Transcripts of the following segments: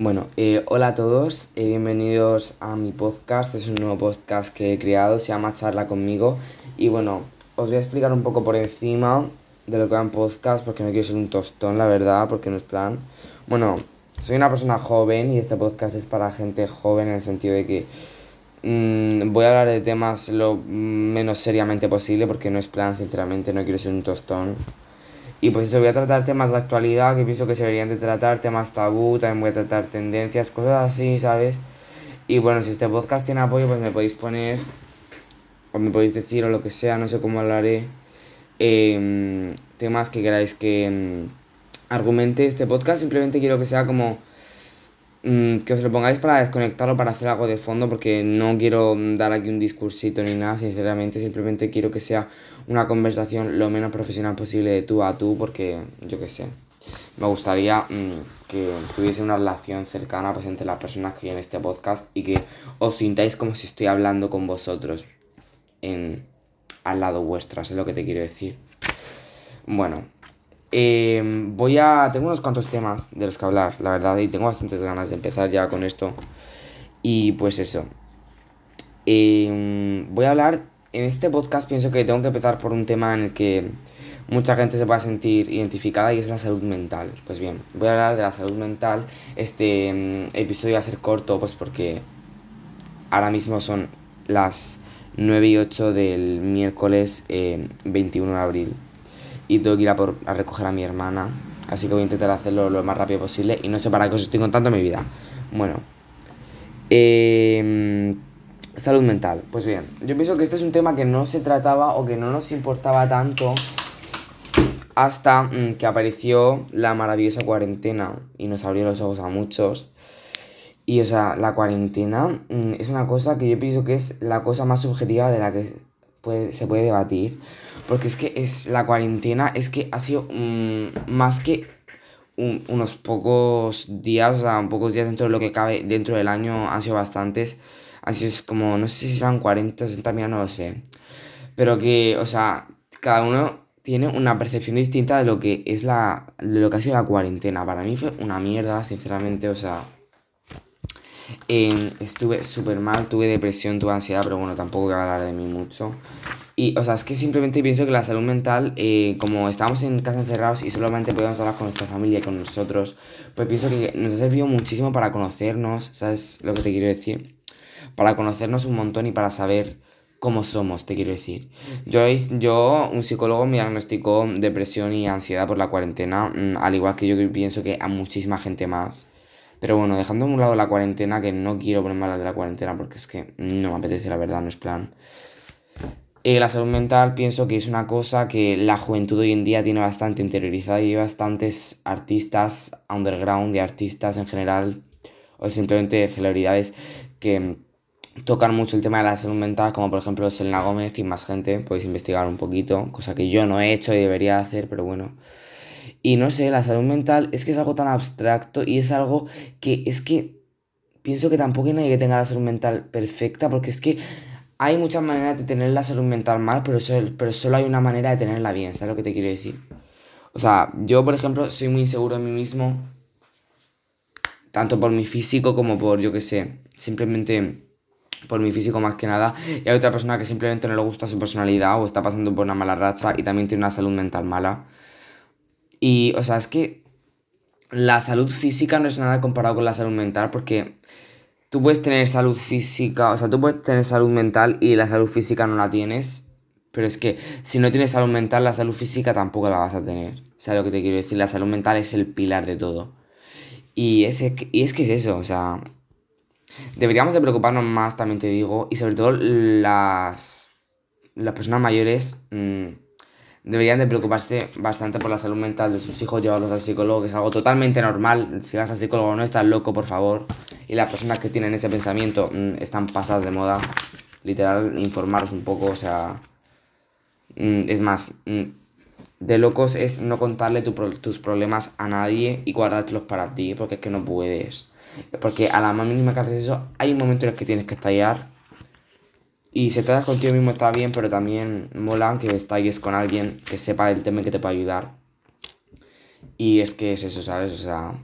Bueno, eh, hola a todos, eh, bienvenidos a mi podcast. Es un nuevo podcast que he creado, se llama Charla conmigo. Y bueno, os voy a explicar un poco por encima de lo que va en podcast, porque no quiero ser un tostón, la verdad, porque no es plan. Bueno, soy una persona joven y este podcast es para gente joven en el sentido de que mmm, voy a hablar de temas lo menos seriamente posible, porque no es plan, sinceramente, no quiero ser un tostón. Y pues eso, voy a tratar temas de actualidad que pienso que se deberían de tratar, temas tabú, también voy a tratar tendencias, cosas así, ¿sabes? Y bueno, si este podcast tiene apoyo, pues me podéis poner, o me podéis decir, o lo que sea, no sé cómo hablaré, eh, temas que queráis que mm, argumente este podcast. Simplemente quiero que sea como Mm, que os lo pongáis para desconectar o para hacer algo de fondo, porque no quiero dar aquí un discursito ni nada, sinceramente, simplemente quiero que sea una conversación lo menos profesional posible de tú a tú, porque yo qué sé, me gustaría mm, que tuviese una relación cercana pues, entre las personas que en este podcast y que os sintáis como si estoy hablando con vosotros en, al lado vuestra, es lo que te quiero decir. Bueno, eh, voy a. Tengo unos cuantos temas de los que hablar, la verdad, y tengo bastantes ganas de empezar ya con esto. Y pues eso. Eh, voy a hablar. En este podcast pienso que tengo que empezar por un tema en el que mucha gente se pueda sentir identificada y es la salud mental. Pues bien, voy a hablar de la salud mental. Este mm, episodio va a ser corto, pues porque ahora mismo son las 9 y 8 del miércoles 21 eh, de abril y tengo que ir a, por, a recoger a mi hermana. Así que voy a intentar hacerlo lo más rápido posible y no sé para qué os estoy contando mi vida. Bueno. Eh, salud mental. Pues bien, yo pienso que este es un tema que no se trataba o que no nos importaba tanto hasta mm, que apareció la maravillosa cuarentena y nos abrió los ojos a muchos. Y o sea, la cuarentena mm, es una cosa que yo pienso que es la cosa más subjetiva de la que puede, se puede debatir. Porque es que es la cuarentena, es que ha sido mm, más que unos pocos días, o sea, pocos días dentro de lo que cabe dentro del año, han sido bastantes. Han sido como, no sé si serán 40, 60, mira, no lo sé. Pero que, o sea, cada uno tiene una percepción distinta de lo que es la, de lo que ha sido la cuarentena. Para mí fue una mierda, sinceramente, o sea, estuve súper mal, tuve depresión, tuve ansiedad, pero bueno, tampoco voy a hablar de mí mucho. Y, o sea, es que simplemente pienso que la salud mental, eh, como estábamos en casa encerrados y solamente podíamos hablar con nuestra familia y con nosotros, pues pienso que nos ha servido muchísimo para conocernos, ¿sabes lo que te quiero decir? Para conocernos un montón y para saber cómo somos, te quiero decir. Yo, yo un psicólogo me diagnosticó depresión y ansiedad por la cuarentena, mm, al igual que yo pienso que a muchísima gente más. Pero bueno, dejando a un lado la cuarentena, que no quiero ponerme a de la cuarentena porque es que no me apetece, la verdad, no es plan. Eh, la salud mental pienso que es una cosa que la juventud hoy en día tiene bastante interiorizada y hay bastantes artistas underground y artistas en general o simplemente celebridades que tocan mucho el tema de la salud mental, como por ejemplo Selena Gómez y más gente, podéis investigar un poquito, cosa que yo no he hecho y debería hacer, pero bueno. Y no sé, la salud mental es que es algo tan abstracto y es algo que es que pienso que tampoco hay nadie que tenga la salud mental perfecta porque es que hay muchas maneras de tener la salud mental mal, pero, solo, pero solo hay una manera de tenerla bien, ¿sabes lo que te quiero decir? O sea, yo por ejemplo soy muy inseguro de mí mismo, tanto por mi físico como por, yo qué sé, simplemente por mi físico más que nada. Y hay otra persona que simplemente no le gusta su personalidad o está pasando por una mala racha y también tiene una salud mental mala. Y, o sea, es que la salud física no es nada comparado con la salud mental porque tú puedes tener salud física, o sea, tú puedes tener salud mental y la salud física no la tienes. Pero es que si no tienes salud mental, la salud física tampoco la vas a tener. ¿Sabes lo que te quiero decir? La salud mental es el pilar de todo. Y, ese, y es que es eso, o sea, deberíamos de preocuparnos más, también te digo, y sobre todo las, las personas mayores. Mmm, deberían de preocuparse bastante por la salud mental de sus hijos, llevarlos al psicólogo, que es algo totalmente normal. Si vas al psicólogo no estás loco, por favor. Y las personas que tienen ese pensamiento mm, están pasadas de moda. Literal, informaros un poco, o sea... Mm, es más, mm, de locos es no contarle tus problemas a nadie y guardártelos para ti, porque es que no puedes. Porque a la más mínima que haces eso, hay un momento en el que tienes que estallar y si estás contigo mismo está bien, pero también mola que estalles con alguien que sepa del tema y que te pueda ayudar. Y es que es eso, ¿sabes? O sea,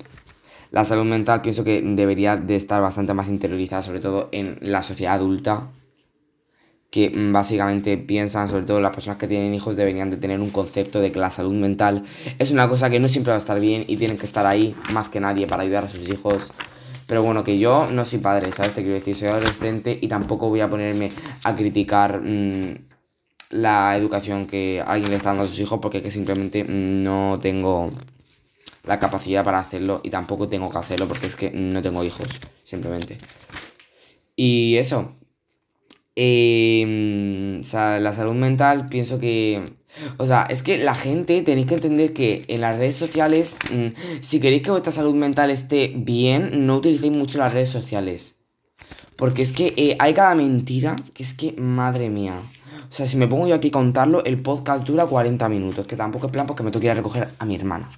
la salud mental pienso que debería de estar bastante más interiorizada, sobre todo en la sociedad adulta, que básicamente piensan, sobre todo las personas que tienen hijos, deberían de tener un concepto de que la salud mental es una cosa que no siempre va a estar bien y tienen que estar ahí más que nadie para ayudar a sus hijos. Pero bueno, que yo no soy padre, ¿sabes? Te quiero decir, soy adolescente y tampoco voy a ponerme a criticar mm, la educación que alguien le está dando a sus hijos porque que simplemente no tengo la capacidad para hacerlo y tampoco tengo que hacerlo porque es que no tengo hijos, simplemente. Y eso. O sea, la salud mental pienso que... O sea, es que la gente tenéis que entender que en las redes sociales, mm, si queréis que vuestra salud mental esté bien, no utilicéis mucho las redes sociales. Porque es que eh, hay cada mentira que es que, madre mía. O sea, si me pongo yo aquí a contarlo, el podcast dura 40 minutos, que tampoco es plan porque me tengo que ir a recoger a mi hermana.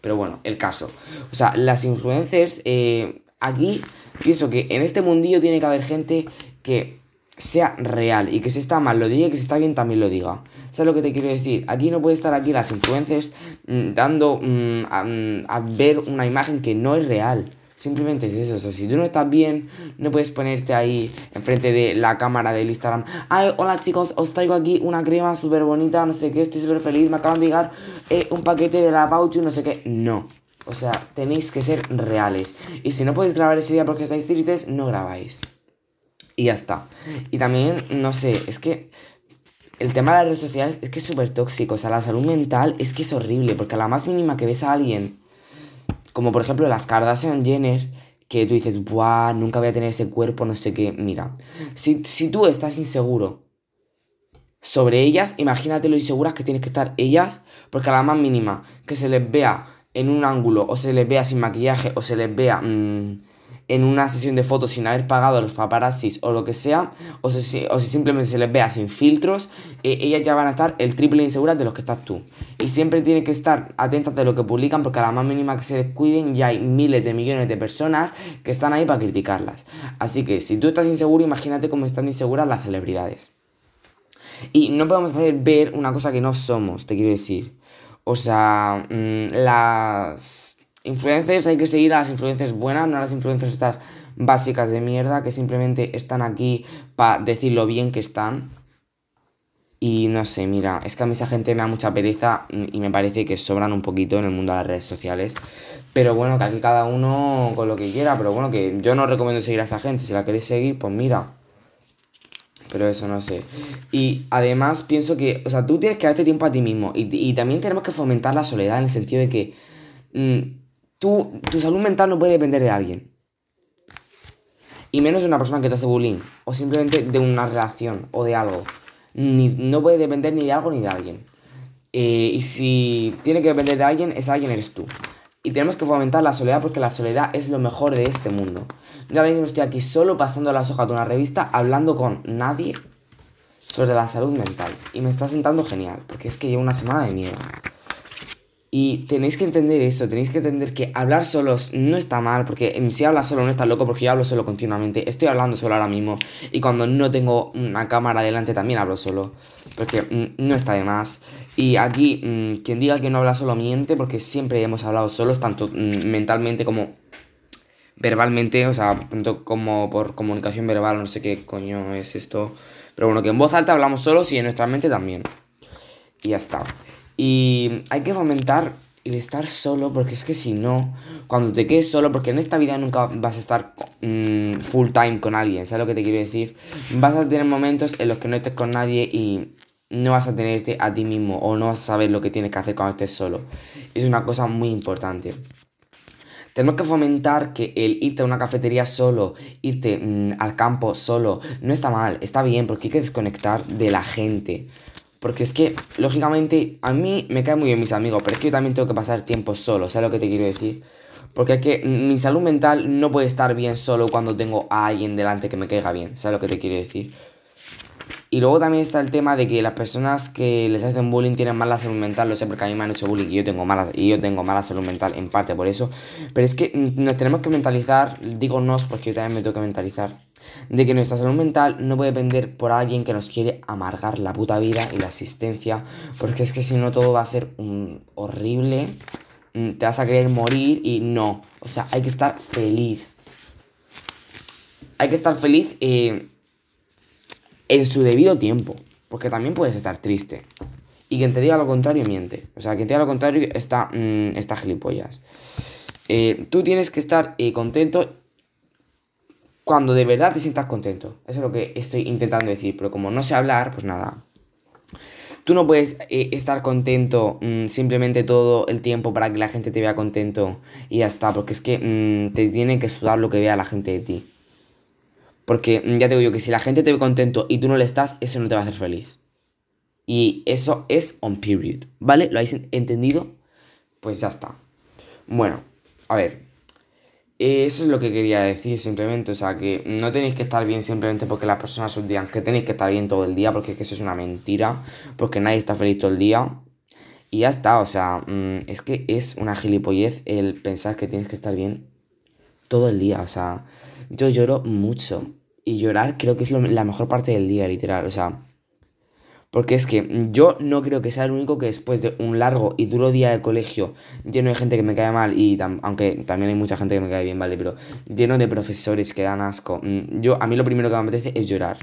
Pero bueno, el caso. O sea, las influencers, eh, aquí pienso que en este mundillo tiene que haber gente que sea real y que si está mal lo diga y que si está bien también lo diga. ¿Sabes lo que te quiero decir? Aquí no puede estar aquí las influencers mm, dando mm, a, mm, a ver una imagen que no es real. Simplemente es eso, o sea, si tú no estás bien, no puedes ponerte ahí enfrente de la cámara del Instagram. Ay, hola chicos, os traigo aquí una crema súper bonita, no sé qué, estoy súper feliz, me acaban de llegar eh, un paquete de la Pauchu, no sé qué. No, o sea, tenéis que ser reales. Y si no podéis grabar ese día porque estáis tristes, no grabáis. Y ya está. Y también, no sé, es que el tema de las redes sociales es que es súper tóxico. O sea, la salud mental es que es horrible, porque a la más mínima que ves a alguien como por ejemplo las Kardashian Jenner, que tú dices, ¡buah! Nunca voy a tener ese cuerpo, no sé qué. Mira, si, si tú estás inseguro sobre ellas, imagínate lo inseguras que tienes que estar ellas, porque a la más mínima que se les vea en un ángulo, o se les vea sin maquillaje, o se les vea. Mmm, en una sesión de fotos sin haber pagado a los paparazzis o lo que sea, o si, o si simplemente se les vea sin filtros, eh, ellas ya van a estar el triple inseguras de los que estás tú. Y siempre tienen que estar atentas de lo que publican porque a la más mínima que se descuiden ya hay miles de millones de personas que están ahí para criticarlas. Así que si tú estás inseguro, imagínate cómo están inseguras las celebridades. Y no podemos hacer ver una cosa que no somos, te quiero decir. O sea, mm, las influencers hay que seguir a las influencers buenas, no a las influencers estas básicas de mierda que simplemente están aquí para decir lo bien que están. Y no sé, mira, es que a mí esa gente me da mucha pereza y me parece que sobran un poquito en el mundo de las redes sociales. Pero bueno, que aquí cada uno con lo que quiera, pero bueno, que yo no recomiendo seguir a esa gente. Si la queréis seguir, pues mira. Pero eso no sé. Y además pienso que, o sea, tú tienes que darte tiempo a ti mismo. Y, también tenemos que fomentar la soledad en el sentido de que... Mm, tu salud mental no puede depender de alguien. Y menos de una persona que te hace bullying. O simplemente de una relación o de algo. Ni, no puede depender ni de algo ni de alguien. Eh, y si tiene que depender de alguien, ese alguien eres tú. Y tenemos que fomentar la soledad porque la soledad es lo mejor de este mundo. Yo ahora mismo estoy aquí solo pasando las hojas de una revista, hablando con nadie sobre la salud mental. Y me está sentando genial, porque es que llevo una semana de miedo. Y tenéis que entender eso, tenéis que entender que hablar solos no está mal, porque si hablas solo no está loco, porque yo hablo solo continuamente. Estoy hablando solo ahora mismo, y cuando no tengo una cámara delante también hablo solo, porque mm, no está de más. Y aquí, mm, quien diga que no habla solo miente, porque siempre hemos hablado solos, tanto mm, mentalmente como verbalmente, o sea, tanto como por comunicación verbal, no sé qué coño es esto. Pero bueno, que en voz alta hablamos solos y en nuestra mente también. Y ya está. Y hay que fomentar el estar solo, porque es que si no, cuando te quedes solo, porque en esta vida nunca vas a estar mm, full time con alguien, ¿sabes lo que te quiero decir? Vas a tener momentos en los que no estés con nadie y no vas a tenerte a ti mismo o no vas a saber lo que tienes que hacer cuando estés solo. Es una cosa muy importante. Tenemos que fomentar que el irte a una cafetería solo, irte mm, al campo solo, no está mal, está bien, porque hay que desconectar de la gente. Porque es que, lógicamente, a mí me caen muy bien mis amigos, pero es que yo también tengo que pasar tiempo solo, ¿sabes lo que te quiero decir? Porque es que mi salud mental no puede estar bien solo cuando tengo a alguien delante que me caiga bien, ¿sabes lo que te quiero decir? Y luego también está el tema de que las personas que les hacen bullying tienen mala salud mental, lo sé porque a mí me han hecho bullying y yo tengo mala, y yo tengo mala salud mental en parte por eso. Pero es que nos tenemos que mentalizar, digo porque yo también me tengo que mentalizar, de que nuestra salud mental no puede depender por alguien que nos quiere amargar la puta vida y la existencia, porque es que si no todo va a ser horrible mm, te vas a querer morir y no. O sea, hay que estar feliz. Hay que estar feliz eh, en su debido tiempo. Porque también puedes estar triste. Y quien te diga lo contrario miente. O sea, quien te diga lo contrario está, mm, está gilipollas. Eh, tú tienes que estar eh, contento cuando de verdad te sientas contento. Eso es lo que estoy intentando decir. Pero como no sé hablar, pues nada. Tú no puedes eh, estar contento mm, simplemente todo el tiempo para que la gente te vea contento y ya está. Porque es que mm, te tiene que sudar lo que vea la gente de ti. Porque ya te digo yo que si la gente te ve contento y tú no le estás, eso no te va a hacer feliz. Y eso es on period, ¿vale? ¿Lo habéis entendido? Pues ya está. Bueno, a ver. Eso es lo que quería decir simplemente. O sea, que no tenéis que estar bien simplemente porque las personas os digan que tenéis que estar bien todo el día, porque es que eso es una mentira. Porque nadie está feliz todo el día. Y ya está, o sea, mm, es que es una gilipollez el pensar que tienes que estar bien todo el día. O sea, yo lloro mucho. Y llorar creo que es la mejor parte del día, literal. O sea, porque es que yo no creo que sea el único que después de un largo y duro día de colegio, lleno de gente que me cae mal, y aunque también hay mucha gente que me cae bien, ¿vale? Pero lleno de profesores que dan asco. Mm, yo, a mí lo primero que me apetece es llorar.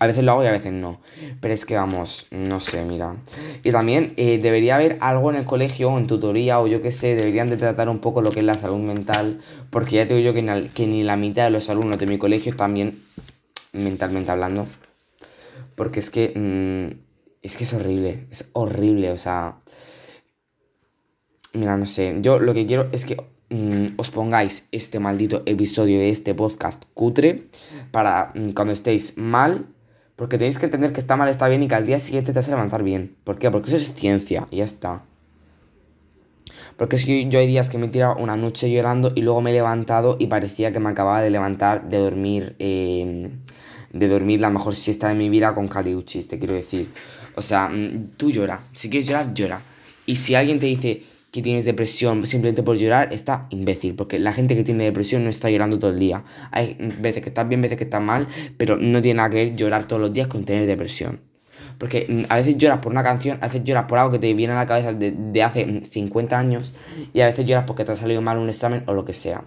A veces lo hago y a veces no. Pero es que vamos, no sé, mira. Y también eh, debería haber algo en el colegio, en tutoría o yo qué sé, deberían de tratar un poco lo que es la salud mental. Porque ya te digo yo que, ni la mitad de los alumnos de mi colegio están mentalmente hablando. Porque es que. Mm, es que es horrible. Es horrible. O sea. Mira, no sé. Yo lo que quiero es que mm, os pongáis este maldito episodio de este podcast cutre. Para mm, cuando estéis mal. Porque tenéis que entender que está mal, está bien y que al día siguiente te a levantar bien. ¿Por qué? Porque eso es ciencia y ya está. Porque es que yo hay días que me he tirado una noche llorando y luego me he levantado y parecía que me acababa de levantar de dormir. Eh, de dormir la mejor siesta de mi vida con caliuchis, te quiero decir. O sea, mm, tú llora. Si quieres llorar, llora. Y si alguien te dice que tienes depresión simplemente por llorar, está imbécil. Porque la gente que tiene depresión no está llorando todo el día. Hay veces que estás bien, veces que estás mal, pero no tiene nada que ver llorar todos los días con tener depresión. Porque a veces lloras por una canción, a veces lloras por algo que te viene a la cabeza de, de hace 50 mm, años, y a veces lloras porque te ha salido mal un examen o lo que sea.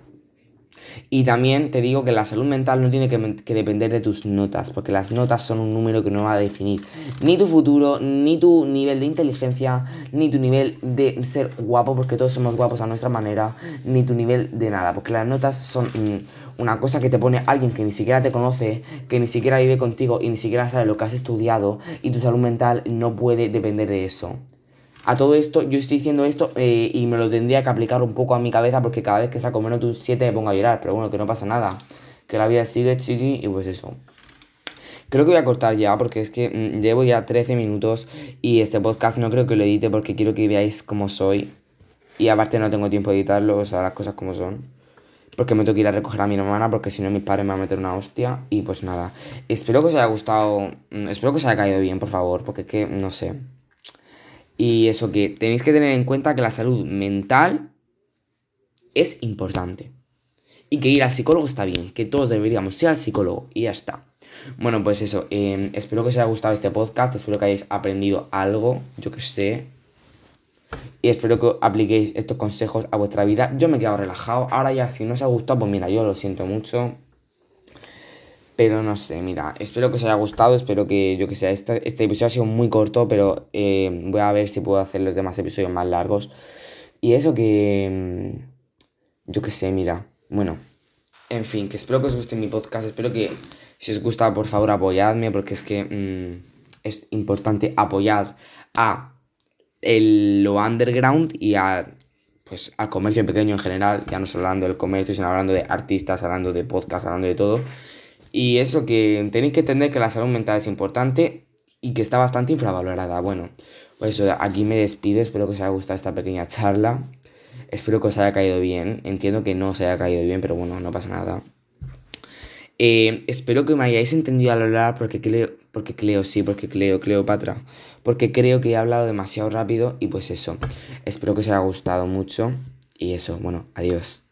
Y también te digo que la salud mental no tiene que, depender de tus notas, porque las notas son un número que no va a definir ni tu futuro, ni tu nivel de inteligencia, ni tu nivel de ser guapo, porque todos somos guapos a nuestra manera, ni tu nivel de nada, porque las notas son mm, una cosa que te pone alguien que ni siquiera te conoce, que ni siquiera vive contigo y ni siquiera sabe lo que has estudiado, y tu salud mental no puede depender de eso. A todo esto, yo estoy diciendo esto eh, y me lo tendría que aplicar un poco a mi cabeza porque cada vez que saco menos de un 7 me pongo a llorar. Pero bueno, que no pasa nada. Que la vida sigue, chiqui, y pues eso. Creo que voy a cortar ya porque es que mm, llevo ya 13 minutos y este podcast no creo que lo edite porque quiero que veáis cómo soy. Y aparte no tengo tiempo de editarlo, o sea, las cosas como son. Porque me tengo que ir a recoger a mi hermana porque si no mis padres me van a meter una hostia. Y pues nada. Espero que os haya gustado. Mm, espero que os haya caído bien, por favor. Porque es que, no sé. Y eso que tenéis que tener en cuenta que la salud mental es importante. Y que ir al psicólogo está bien, que todos deberíamos ir al psicólogo y ya está. Bueno, pues eso, em, espero que os haya gustado este podcast, espero que hayáis aprendido algo, yo que sé. Y espero que apliquéis estos consejos a vuestra vida. Yo me he quedado relajado. Ahora ya, si no os ha gustado, pues mira, yo lo siento mucho. Pero no sé, mira, espero que os haya gustado, espero que, yo que sé, este, este episodio ha sido muy corto, pero eh, voy a ver si puedo hacer los demás episodios más largos. Y eso que, mm, yo que sé, mira, bueno, en fin, que espero que os guste mi podcast, espero que si os gusta, por favor, apoyadme, porque es que mm, es importante apoyar a el, lo underground y a pues al comercio pequeño en general, ya no solo hablando del comercio, sino hablando de artistas, hablando de podcast, hablando de todo. Y eso que tenéis que entender que la salud mental es importante y que está bastante infravalorada. Bueno, pues eso, aquí me despido, espero que os haya gustado esta pequeña charla. Espero que os haya caído bien. Entiendo que no os haya caído bien, pero bueno, no pasa nada. Eh, espero que me hayáis entendido a lo largo porque creo, porque creo, sí, porque creo, Cleopatra. Porque creo que he hablado demasiado rápido y pues eso. Espero que os haya gustado mucho. Y eso, bueno, adiós.